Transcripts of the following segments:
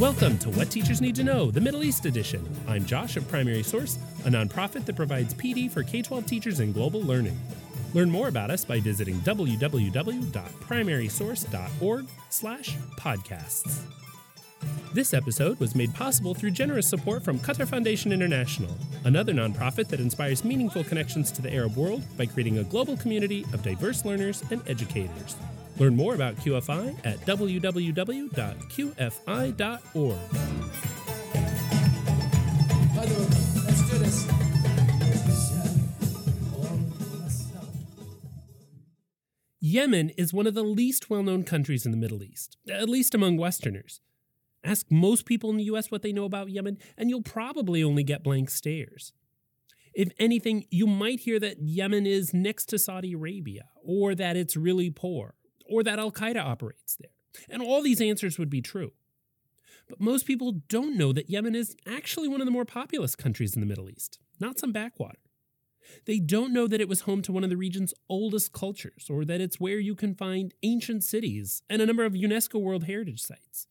Welcome to What Teachers Need to Know, the Middle East Edition. I'm Josh of Primary Source, a nonprofit that provides PD for K 12 teachers in global learning. Learn more about us by visiting www.primarysource.org/podcasts. This episode was made possible through generous support from Qatar Foundation International, another nonprofit that inspires meaningful connections to the Arab world by creating a global community of diverse learners and educators. Learn more about QFI at www.qfi.org. Let's do this. Yemen is one of the least well known countries in the Middle East, at least among Westerners. Ask most people in the US what they know about Yemen, and you'll probably only get blank stares. If anything, you might hear that Yemen is next to Saudi Arabia, or that it's really poor, or that Al Qaeda operates there. And all these answers would be true. But most people don't know that Yemen is actually one of the more populous countries in the Middle East, not some backwater. They don't know that it was home to one of the region's oldest cultures, or that it's where you can find ancient cities and a number of UNESCO World Heritage Sites.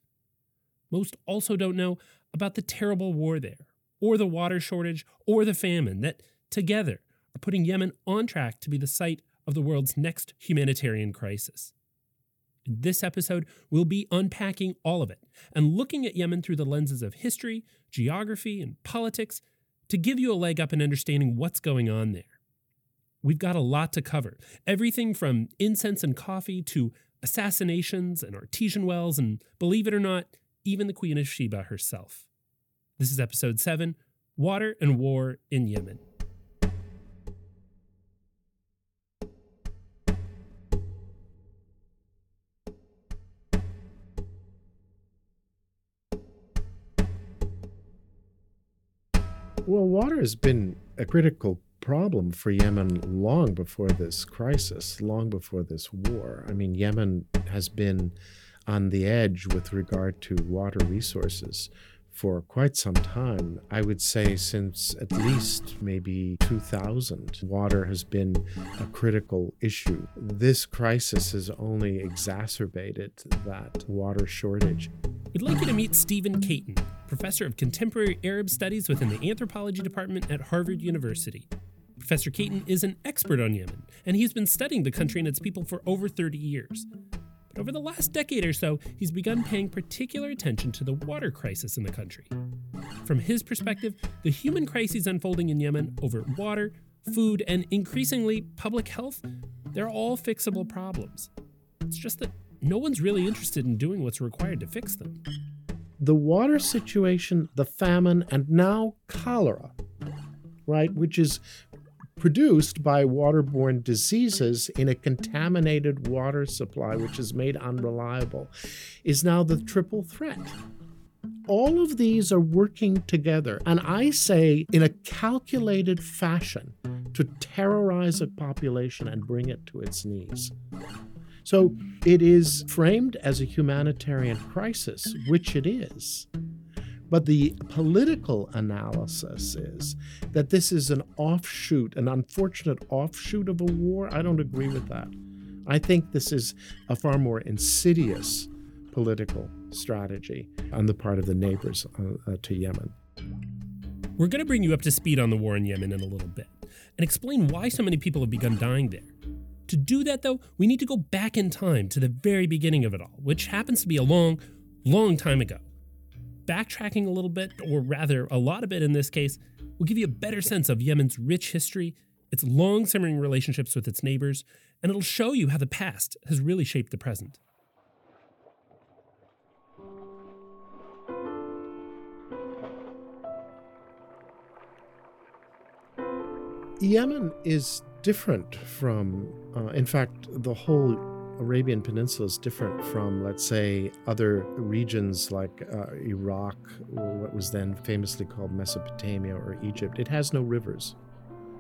Most also don't know about the terrible war there, or the water shortage, or the famine that, together, are putting Yemen on track to be the site of the world's next humanitarian crisis. This episode, we'll be unpacking all of it and looking at Yemen through the lenses of history, geography, and politics to give you a leg up in understanding what's going on there. We've got a lot to cover everything from incense and coffee to assassinations and artesian wells, and believe it or not, even the Queen of Sheba herself. This is episode 7 Water and War in Yemen. Water has been a critical problem for Yemen long before this crisis, long before this war. I mean, Yemen has been on the edge with regard to water resources for quite some time. I would say since at least maybe 2000, water has been a critical issue. This crisis has only exacerbated that water shortage. We'd like you to meet Steven Caton, professor of contemporary Arab studies within the anthropology department at Harvard University. Professor Caton is an expert on Yemen, and he's been studying the country and its people for over 30 years. But over the last decade or so, he's begun paying particular attention to the water crisis in the country. From his perspective, the human crises unfolding in Yemen over water, food, and increasingly public health, they're all fixable problems. It's just that no one's really interested in doing what's required to fix them. The water situation, the famine, and now cholera, right, which is produced by waterborne diseases in a contaminated water supply, which is made unreliable, is now the triple threat. All of these are working together, and I say in a calculated fashion to terrorize a population and bring it to its knees. So it is framed as a humanitarian crisis, which it is. But the political analysis is that this is an offshoot, an unfortunate offshoot of a war. I don't agree with that. I think this is a far more insidious political strategy on the part of the neighbors uh, uh, to Yemen. We're going to bring you up to speed on the war in Yemen in a little bit and explain why so many people have begun dying there. To do that, though, we need to go back in time to the very beginning of it all, which happens to be a long, long time ago backtracking a little bit, or rather a lot of it in this case, will give you a better sense of Yemen's rich history, its long simmering relationships with its neighbors, and it'll show you how the past has really shaped the present. Yemen is different from, uh, in fact, the whole Arabian Peninsula is different from, let's say, other regions like uh, Iraq, what was then famously called Mesopotamia or Egypt. It has no rivers.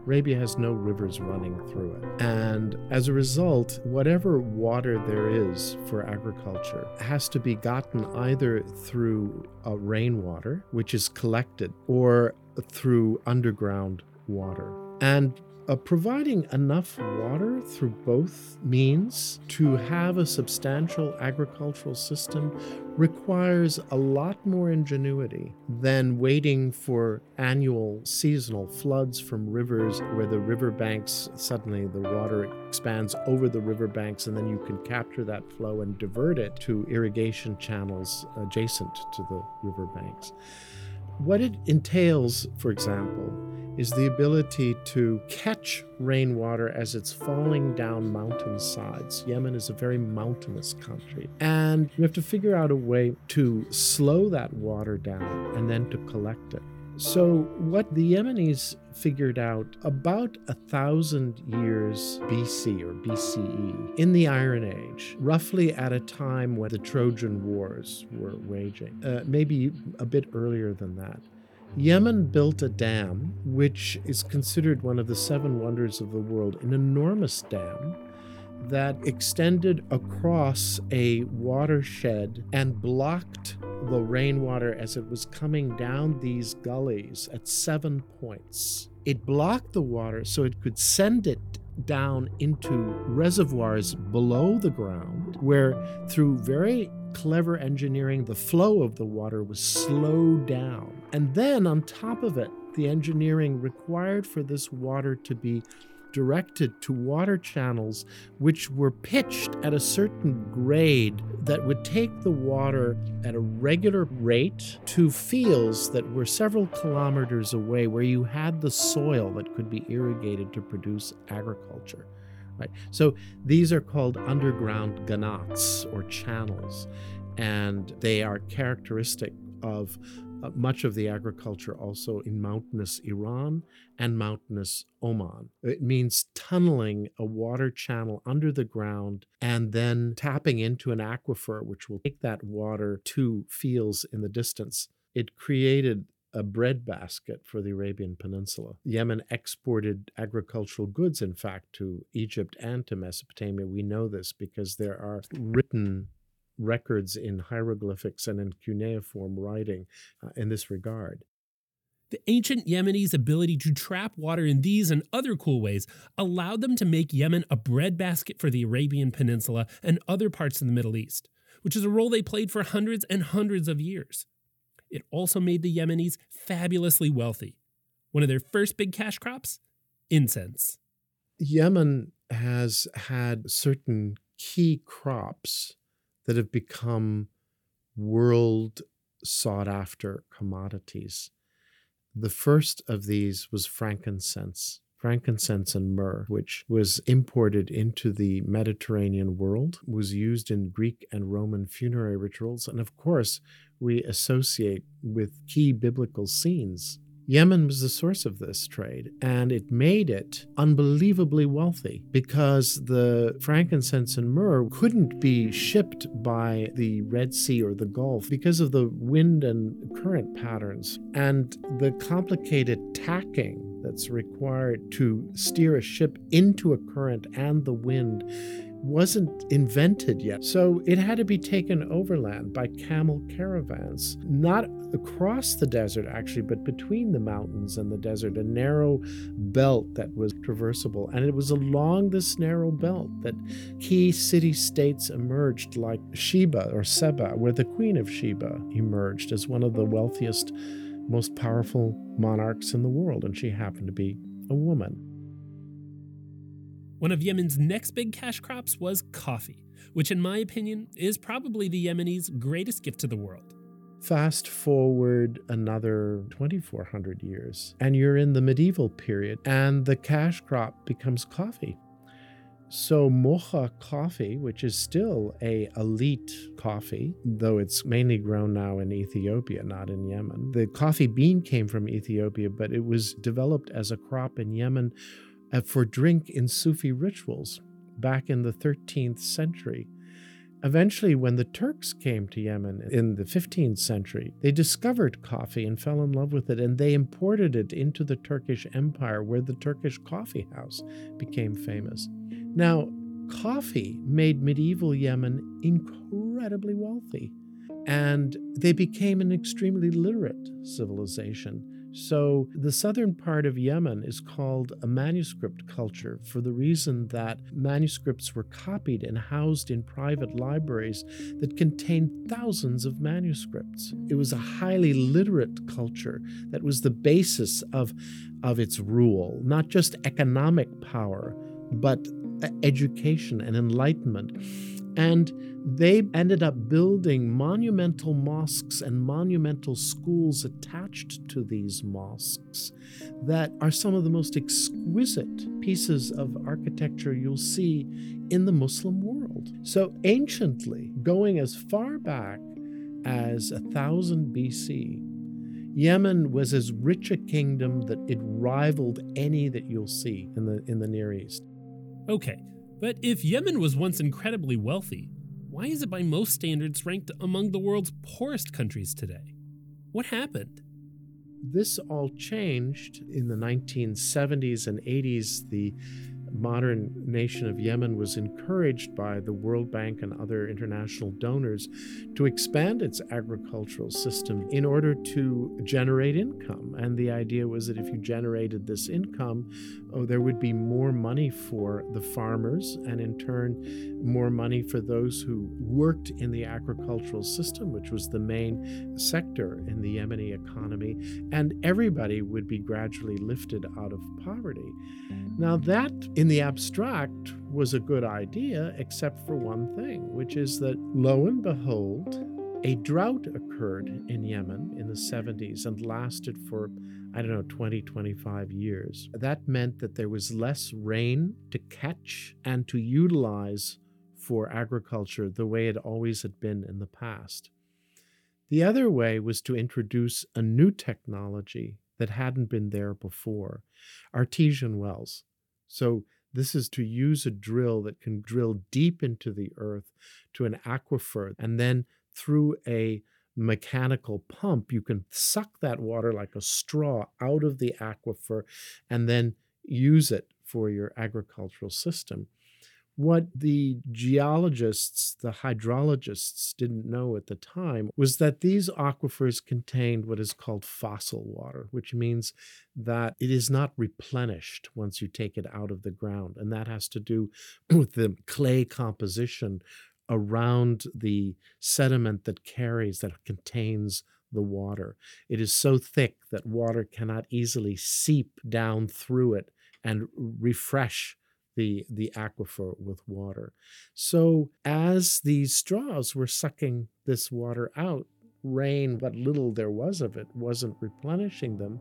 Arabia has no rivers running through it. And as a result, whatever water there is for agriculture has to be gotten either through uh, rainwater, which is collected, or through underground water. And uh, providing enough water through both means to have a substantial agricultural system requires a lot more ingenuity than waiting for annual seasonal floods from rivers where the riverbanks suddenly the water expands over the riverbanks and then you can capture that flow and divert it to irrigation channels adjacent to the riverbanks. What it entails, for example, is the ability to catch rainwater as it's falling down mountainsides. Yemen is a very mountainous country. And you have to figure out a way to slow that water down and then to collect it. So, what the Yemenis figured out about a thousand years BC or BCE in the Iron Age, roughly at a time when the Trojan Wars were waging, uh, maybe a bit earlier than that. Yemen built a dam, which is considered one of the seven wonders of the world, an enormous dam that extended across a watershed and blocked the rainwater as it was coming down these gullies at seven points. It blocked the water so it could send it down into reservoirs below the ground, where through very clever engineering, the flow of the water was slowed down. And then on top of it, the engineering required for this water to be directed to water channels which were pitched at a certain grade that would take the water at a regular rate to fields that were several kilometers away where you had the soil that could be irrigated to produce agriculture. Right? So these are called underground qanats or channels, and they are characteristic of uh, much of the agriculture also in mountainous Iran and mountainous Oman. It means tunneling a water channel under the ground and then tapping into an aquifer, which will take that water to fields in the distance. It created a breadbasket for the Arabian Peninsula. Yemen exported agricultural goods, in fact, to Egypt and to Mesopotamia. We know this because there are written records in hieroglyphics and in cuneiform writing uh, in this regard. The ancient Yemenis' ability to trap water in these and other cool ways allowed them to make Yemen a breadbasket for the Arabian Peninsula and other parts of the Middle East, which is a role they played for hundreds and hundreds of years. It also made the Yemenis fabulously wealthy. One of their first big cash crops? Incense. Yemen has had certain key crops that have become world sought after commodities. The first of these was frankincense, frankincense and myrrh, which was imported into the Mediterranean world, was used in Greek and Roman funerary rituals, and of course, we associate with key biblical scenes. Yemen was the source of this trade, and it made it unbelievably wealthy because the frankincense and myrrh couldn't be shipped by the Red Sea or the Gulf because of the wind and current patterns and the complicated tacking that's required to steer a ship into a current and the wind wasn't invented yet. So it had to be taken overland by camel caravans, not across the desert actually, but between the mountains and the desert, a narrow belt that was traversable. And it was along this narrow belt that key city states emerged, like Sheba or Seba, where the Queen of Sheba emerged as one of the wealthiest, most powerful monarchs in the world. And she happened to be a woman. One of Yemen's next big cash crops was coffee, which, in my opinion, is probably the Yemenis' greatest gift to the world. Fast forward another 2400 years, and you're in the medieval period, and the cash crop becomes coffee. So mocha coffee, which is still a elite coffee, though it's mainly grown now in Ethiopia, not in Yemen. The coffee bean came from Ethiopia, but it was developed as a crop in Yemen uh, for drink in Sufi rituals back in the 13th century. Eventually, when the Turks came to Yemen in the 15th century, they discovered coffee and fell in love with it, and they imported it into the Turkish Empire, where the Turkish coffee house became famous. Now, coffee made medieval Yemen incredibly wealthy, and they became an extremely literate civilization So, the southern part of Yemen is called a manuscript culture for the reason that manuscripts were copied and housed in private libraries that contained thousands of manuscripts. It was a highly literate culture that was the basis of, of its rule, not just economic power, but education and enlightenment. And they ended up building monumental mosques and monumental schools attached to these mosques that are some of the most exquisite pieces of architecture you'll see in the Muslim world. So, anciently, going as far back as 1000 BC, Yemen was as rich a kingdom that it rivaled any that you'll see in the, in the Near East. Okay, but if Yemen was once incredibly wealthy, why is it by most standards ranked among the world's poorest countries today? What happened? This all changed in the 1970s and 80s. The modern nation of Yemen was encouraged by the World Bank and other international donors to expand its agricultural system in order to generate income. And the idea was that if you generated this income, oh, there would be more money for the farmers, and in turn, more money for those who worked in the agricultural system, which was the main sector in the Yemeni economy, and everybody would be gradually lifted out of poverty. Now, mm. that in the abstract was a good idea, except for one thing, which is that lo and behold, a drought occurred in Yemen in the 70s and lasted for, I don't know, 20, 25 years. That meant that there was less rain to catch and to utilize for agriculture the way it always had been in the past. The other way was to introduce a new technology that hadn't been there before artesian wells. So, this is to use a drill that can drill deep into the earth to an aquifer, and then through a mechanical pump, you can suck that water like a straw out of the aquifer and then use it for your agricultural system. What the geologists, the hydrologists didn't know at the time was that these aquifers contained what is called fossil water, which means that it is not replenished once you take it out of the ground. And that has to do with the clay composition around the sediment that carries, that contains the water. It is so thick that water cannot easily seep down through it and refresh the, the aquifer with water. So, as these straws were sucking this water out, rain, what little there was of it, wasn't replenishing them,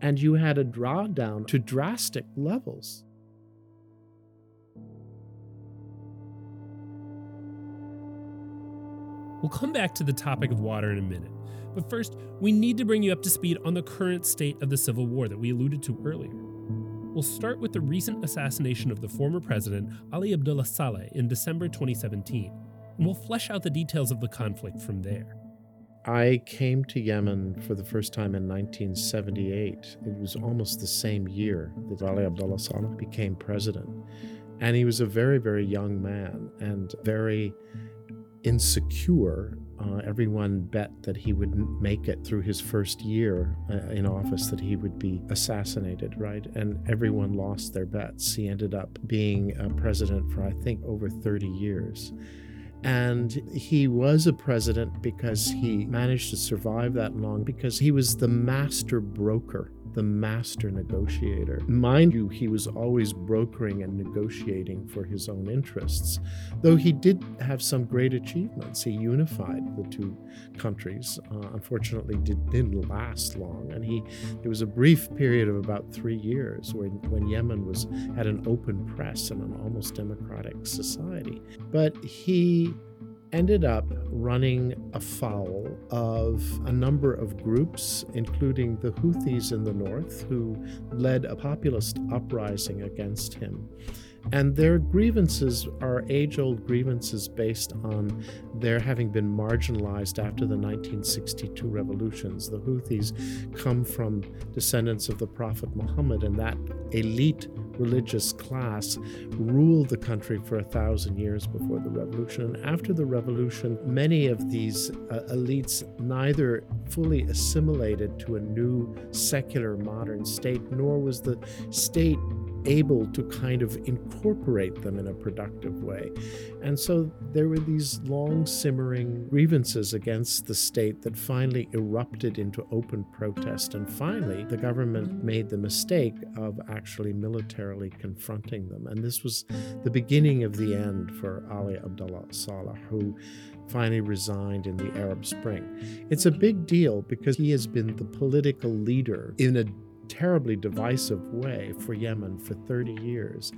and you had a drawdown to drastic levels. We'll come back to the topic of water in a minute. But first, we need to bring you up to speed on the current state of the Civil War that we alluded to earlier. We'll start with the recent assassination of the former president, Ali Abdullah Saleh, in December 2017, and we'll flesh out the details of the conflict from there. I came to Yemen for the first time in 1978. It was almost the same year that Ali Abdullah Saleh became president. And he was a very, very young man and very insecure uh, everyone bet that he would make it through his first year uh, in office, that he would be assassinated, right? And everyone lost their bets. He ended up being president for, I think, over 30 years. And he was a president because he managed to survive that long because he was the master broker the master negotiator. Mind you, he was always brokering and negotiating for his own interests, though he did have some great achievements. He unified the two countries. Uh, unfortunately, did, didn't last long, and he there was a brief period of about three years when, when Yemen was had an open press and an almost democratic society. But he ended up running afoul of a number of groups, including the Houthis in the north, who led a populist uprising against him. And their grievances are age old grievances based on their having been marginalized after the 1962 revolutions. The Houthis come from descendants of the Prophet Muhammad, and that elite religious class ruled the country for a thousand years before the revolution. And after the revolution, many of these uh, elites neither fully assimilated to a new secular modern state, nor was the state able to kind of incorporate them in a productive way. And so there were these long simmering grievances against the state that finally erupted into open protest. And finally, the government made the mistake of actually militarily confronting them. And this was the beginning of the end for Ali Abdullah Saleh, who finally resigned in the Arab Spring. It's a big deal because he has been the political leader in a terribly divisive way for Yemen for 30 years.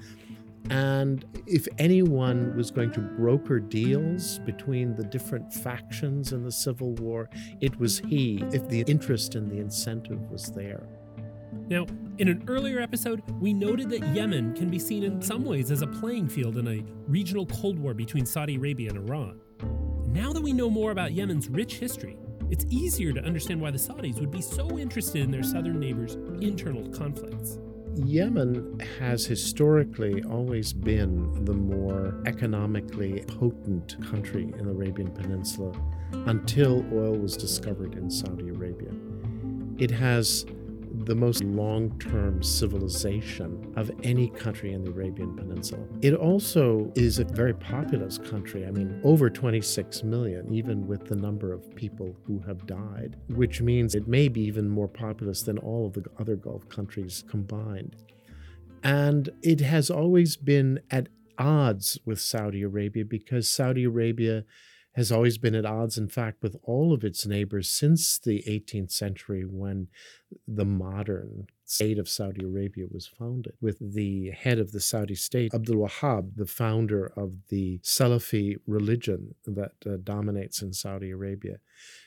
And if anyone was going to broker deals between the different factions in the civil war, it was he, if the interest and the incentive was there. Now, in an earlier episode, we noted that Yemen can be seen in some ways as a playing field in a regional Cold War between Saudi Arabia and Iran. Now that we know more about Yemen's rich history, it's easier to understand why the Saudis would be so interested in their southern neighbors' internal conflicts. Yemen has historically always been the more economically potent country in the Arabian Peninsula until oil was discovered in Saudi Arabia. It has the most long term civilization of any country in the Arabian Peninsula. It also is a very populous country. I mean, over 26 million, even with the number of people who have died, which means it may be even more populous than all of the other Gulf countries combined. And it has always been at odds with Saudi Arabia because Saudi Arabia has always been at odds, in fact, with all of its neighbors since the 18th century when the modern state of Saudi Arabia was founded, with the head of the Saudi state, Abdul Wahhab, the founder of the Salafi religion that uh, dominates in Saudi Arabia.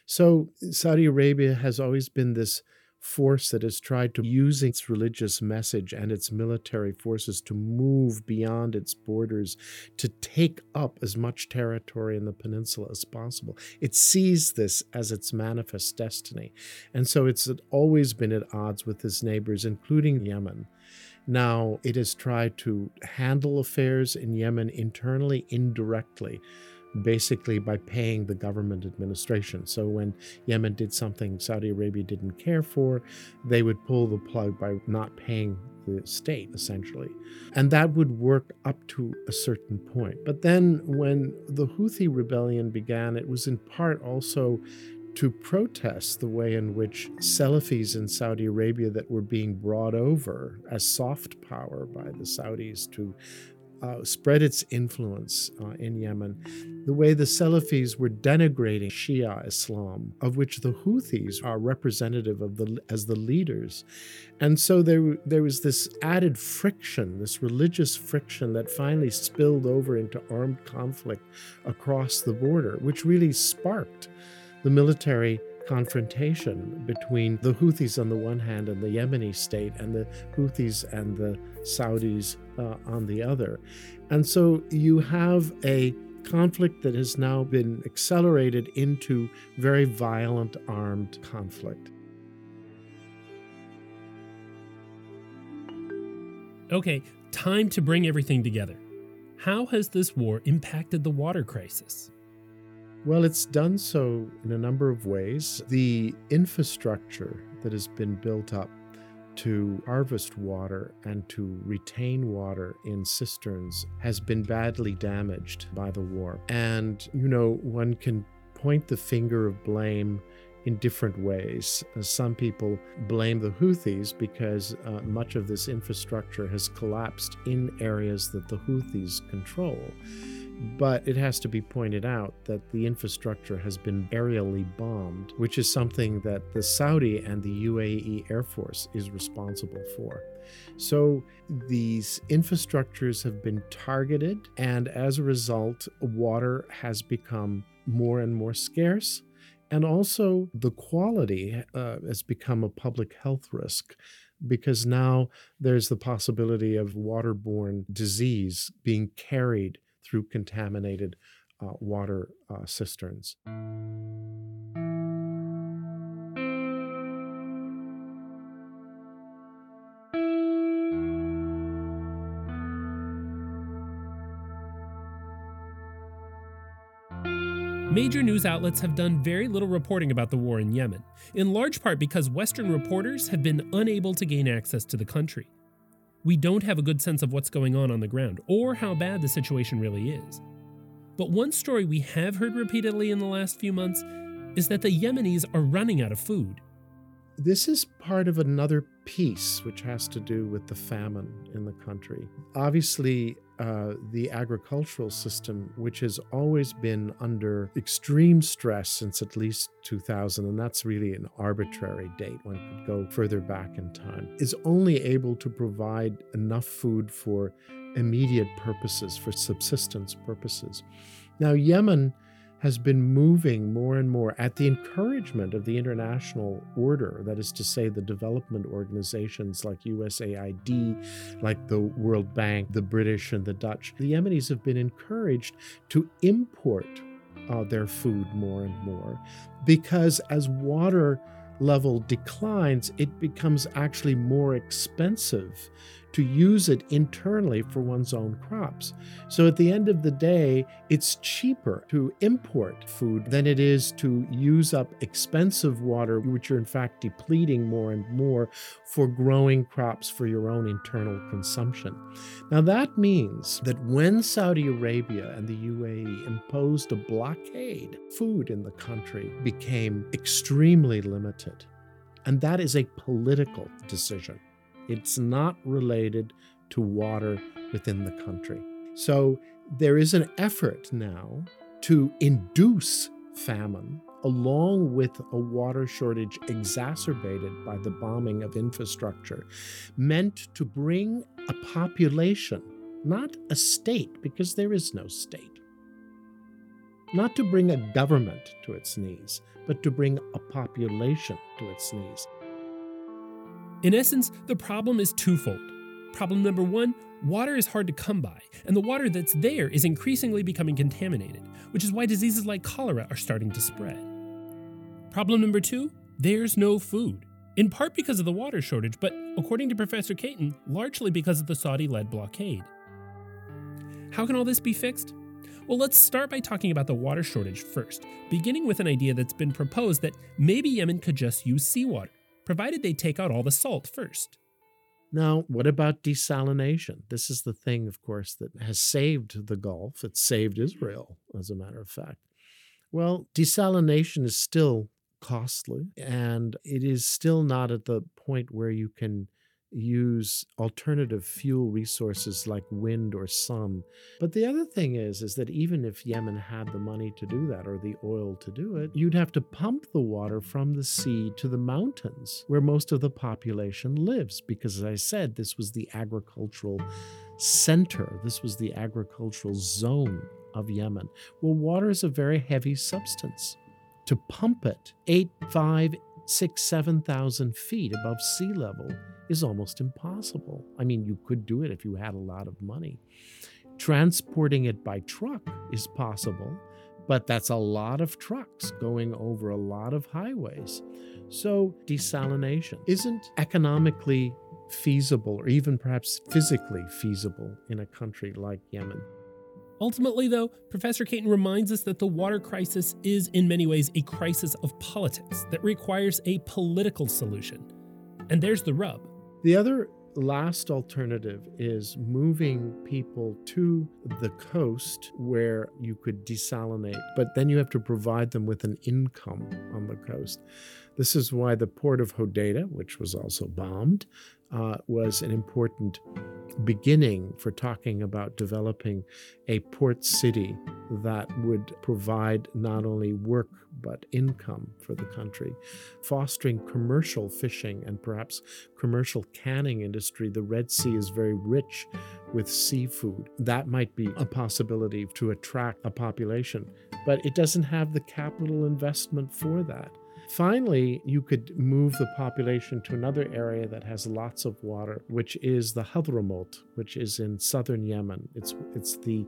So Saudi Arabia has always been this force that has tried to use its religious message and its military forces to move beyond its borders to take up as much territory in the peninsula as possible. It sees this as its manifest destiny. And so it's always been at odds with its neighbors, including Yemen. Now, it has tried to handle affairs in Yemen internally, indirectly basically by paying the government administration. So when Yemen did something Saudi Arabia didn't care for, they would pull the plug by not paying the state, essentially. And that would work up to a certain point. But then when the Houthi rebellion began, it was in part also to protest the way in which Salafis in Saudi Arabia that were being brought over as soft power by the Saudis to uh, spread its influence uh, in Yemen, the way the Salafis were denigrating Shia Islam, of which the Houthis are representative of the as the leaders, and so there there was this added friction, this religious friction that finally spilled over into armed conflict across the border, which really sparked the military confrontation between the Houthis on the one hand and the Yemeni state, and the Houthis and the Saudis uh, on the other. And so you have a conflict that has now been accelerated into very violent armed conflict. Okay, time to bring everything together. How has this war impacted the water crisis? Well, it's done so in a number of ways. The infrastructure that has been built up to harvest water and to retain water in cisterns has been badly damaged by the war. And, you know, one can point the finger of blame in different ways. Some people blame the Houthis because uh, much of this infrastructure has collapsed in areas that the Houthis control. But it has to be pointed out that the infrastructure has been aerially bombed, which is something that the Saudi and the UAE Air Force is responsible for. So these infrastructures have been targeted, and as a result, water has become more and more scarce. And also, the quality uh, has become a public health risk because now there's the possibility of waterborne disease being carried through contaminated uh, water uh, cisterns. Major news outlets have done very little reporting about the war in Yemen, in large part because Western reporters have been unable to gain access to the country. We don't have a good sense of what's going on on the ground or how bad the situation really is. But one story we have heard repeatedly in the last few months is that the Yemenis are running out of food. This is part of another piece which has to do with the famine in the country. Obviously, uh, the agricultural system, which has always been under extreme stress since at least 2000, and that's really an arbitrary date, one could go further back in time, is only able to provide enough food for immediate purposes, for subsistence purposes. Now, Yemen has been moving more and more at the encouragement of the international order, that is to say, the development organizations like USAID, like the World Bank, the British, and the Dutch. The Yemenis have been encouraged to import uh, their food more and more because as water level declines, it becomes actually more expensive to use it internally for one's own crops. So at the end of the day, it's cheaper to import food than it is to use up expensive water, which you're in fact depleting more and more for growing crops for your own internal consumption. Now, that means that when Saudi Arabia and the UAE imposed a blockade, food in the country became extremely limited. And that is a political decision. It's not related to water within the country. So there is an effort now to induce famine along with a water shortage exacerbated by the bombing of infrastructure, meant to bring a population, not a state, because there is no state, not to bring a government to its knees, but to bring a population to its knees. In essence, the problem is twofold. Problem number one water is hard to come by, and the water that's there is increasingly becoming contaminated, which is why diseases like cholera are starting to spread. Problem number two there's no food, in part because of the water shortage, but according to Professor Caton, largely because of the Saudi led blockade. How can all this be fixed? Well, let's start by talking about the water shortage first, beginning with an idea that's been proposed that maybe Yemen could just use seawater provided they take out all the salt first. Now, what about desalination? This is the thing, of course, that has saved the Gulf. It saved mm-hmm. Israel, as a matter of fact. Well, desalination is still costly, and it is still not at the point where you can use alternative fuel resources like wind or sun. But the other thing is is that even if Yemen had the money to do that or the oil to do it, you'd have to pump the water from the sea to the mountains where most of the population lives because as I said this was the agricultural center. This was the agricultural zone of Yemen. Well, water is a very heavy substance. To pump it eight, five, six, seven thousand feet above sea level is almost impossible. I mean, you could do it if you had a lot of money. Transporting it by truck is possible, but that's a lot of trucks going over a lot of highways. So, desalination isn't economically feasible or even perhaps physically feasible in a country like Yemen. Ultimately, though, Professor Caton reminds us that the water crisis is in many ways a crisis of politics that requires a political solution. And there's the rub. The other last alternative is moving people to the coast where you could desalinate, but then you have to provide them with an income on the coast. This is why the port of Hodeida, which was also bombed, uh, was an important beginning for talking about developing a port city that would provide not only work but income for the country, fostering commercial fishing and perhaps commercial canning industry. The Red Sea is very rich with seafood. That might be a possibility to attract a population, but it doesn't have the capital investment for that. Finally, you could move the population to another area that has lots of water, which is the Hadramaut, which is in southern Yemen. It's it's the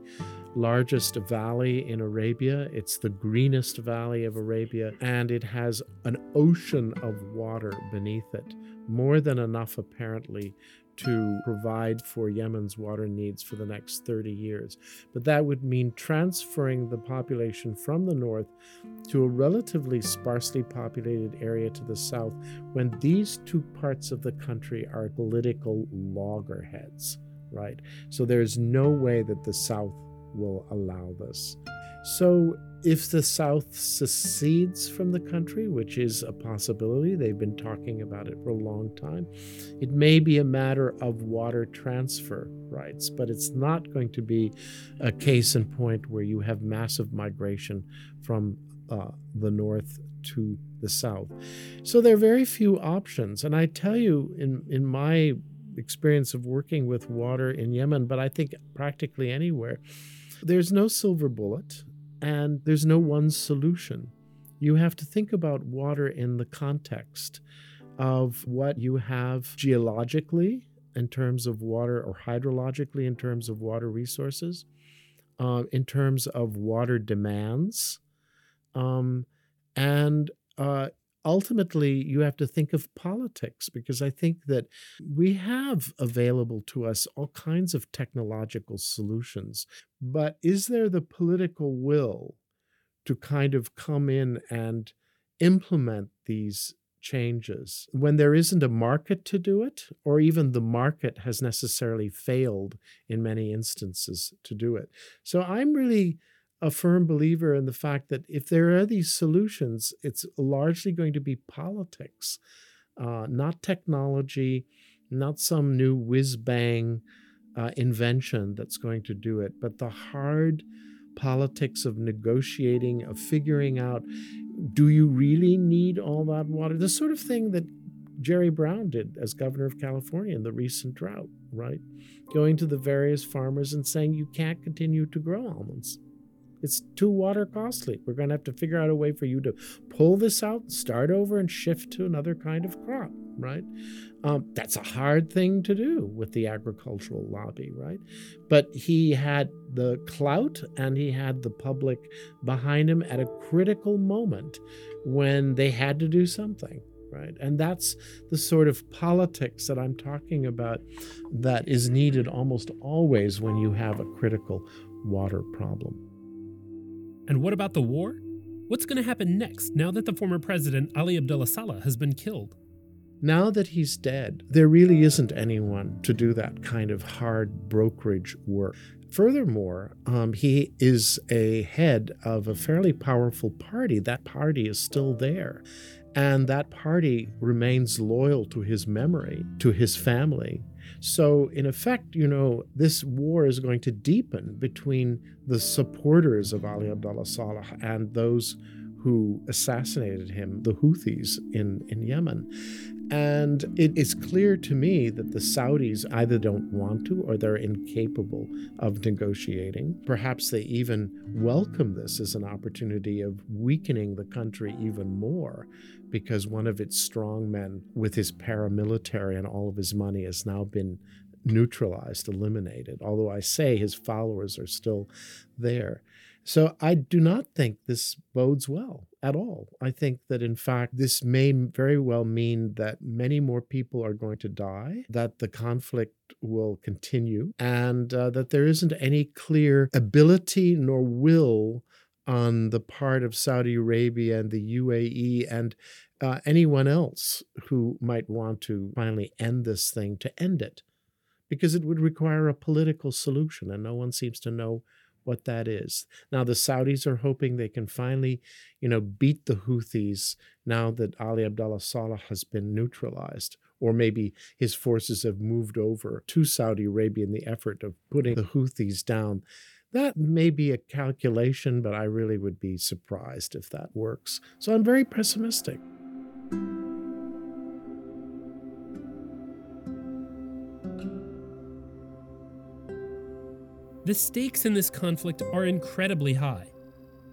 largest valley in Arabia. It's the greenest valley of Arabia, and it has an ocean of water beneath it, more than enough apparently to provide for Yemen's water needs for the next 30 years. But that would mean transferring the population from the north to a relatively sparsely populated area to the south when these two parts of the country are political loggerheads, right? So there's no way that the south will allow this. So if the South secedes from the country, which is a possibility, they've been talking about it for a long time, it may be a matter of water transfer rights, but it's not going to be a case in point where you have massive migration from uh, the north to the south. So there are very few options. And I tell you, in, in my experience of working with water in Yemen, but I think practically anywhere, there's no silver bullet and there's no one solution. You have to think about water in the context of what you have geologically in terms of water or hydrologically in terms of water resources, uh, in terms of water demands, um, and uh, ultimately you have to think of politics because I think that we have available to us all kinds of technological solutions. But is there the political will to kind of come in and implement these changes when there isn't a market to do it, or even the market has necessarily failed in many instances to do it? So I'm really a firm believer in the fact that if there are these solutions, it's largely going to be politics, uh, not technology, not some new whiz bang uh, invention that's going to do it, but the hard politics of negotiating, of figuring out do you really need all that water? The sort of thing that Jerry Brown did as governor of California in the recent drought, right? Going to the various farmers and saying, you can't continue to grow almonds it's too water costly. We're going to have to figure out a way for you to pull this out, start over, and shift to another kind of crop, right? Um, that's a hard thing to do with the agricultural lobby, right? But he had the clout and he had the public behind him at a critical moment when they had to do something. Right. And that's the sort of politics that I'm talking about that is needed almost always when you have a critical water problem. And what about the war? What's going to happen next now that the former president Ali Abdullah Saleh has been killed? Now that he's dead, there really isn't anyone to do that kind of hard brokerage work. Furthermore, um, he is a head of a fairly powerful party. That party is still there. And that party remains loyal to his memory, to his family, so, in effect, you know, this war is going to deepen between the supporters of Ali Abdullah Saleh and those who assassinated him, the Houthis in, in Yemen. And it is clear to me that the Saudis either don't want to or they're incapable of negotiating. Perhaps they even welcome this as an opportunity of weakening the country even more because one of its strong men, with his paramilitary and all of his money, has now been neutralized, eliminated. Although I say his followers are still there. So I do not think this bodes well at all. I think that in fact, this may very well mean that many more people are going to die, that the conflict will continue, and uh, that there isn't any clear ability nor will on the part of Saudi Arabia and the UAE and uh, anyone else who might want to finally end this thing to end it because it would require a political solution, and no one seems to know what that is. Now the Saudis are hoping they can finally, you know, beat the Houthis now that Ali Abdullah Saleh has been neutralized. Or maybe his forces have moved over to Saudi Arabia in the effort of putting the Houthis down. That may be a calculation, but I really would be surprised if that works. So I'm very pessimistic. The stakes in this conflict are incredibly high.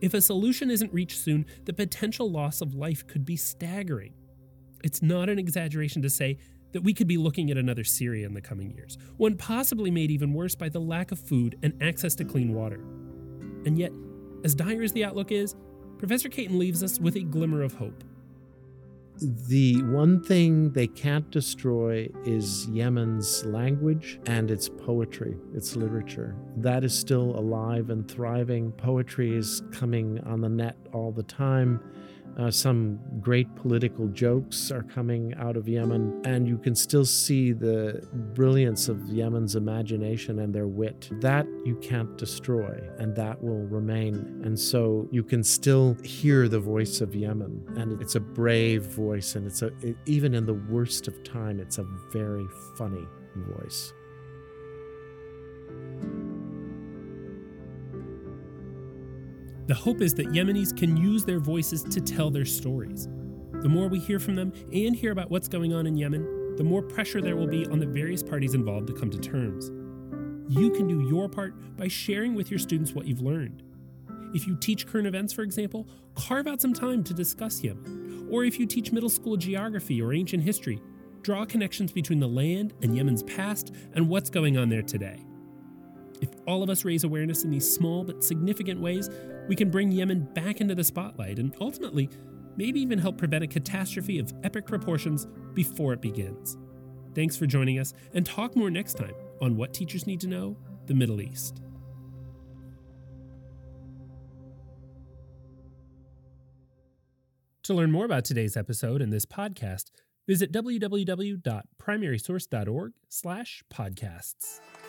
If a solution isn't reached soon, the potential loss of life could be staggering. It's not an exaggeration to say that we could be looking at another Syria in the coming years, one possibly made even worse by the lack of food and access to clean water. And yet, as dire as the outlook is, Professor Caton leaves us with a glimmer of hope. The one thing they can't destroy is Yemen's language and its poetry, its literature. That is still alive and thriving. Poetry is coming on the net all the time. Uh, some great political jokes are coming out of Yemen, and you can still see the brilliance of Yemen's imagination and their wit. That you can't destroy, and that will remain. And so you can still hear the voice of Yemen, and it's a brave voice, and it's a it, even in the worst of time, it's a very funny voice. The hope is that Yemenis can use their voices to tell their stories. The more we hear from them and hear about what's going on in Yemen, the more pressure there will be on the various parties involved to come to terms. You can do your part by sharing with your students what you've learned. If you teach current events, for example, carve out some time to discuss Yemen. Or if you teach middle school geography or ancient history, draw connections between the land and Yemen's past and what's going on there today. If all of us raise awareness in these small but significant ways, we can bring Yemen back into the spotlight and ultimately, maybe even help prevent a catastrophe of epic proportions before it begins. Thanks for joining us, and talk more next time on What Teachers Need to Know The Middle East. To learn more about today's episode and this podcast, visit www.primarysource.org/podcasts.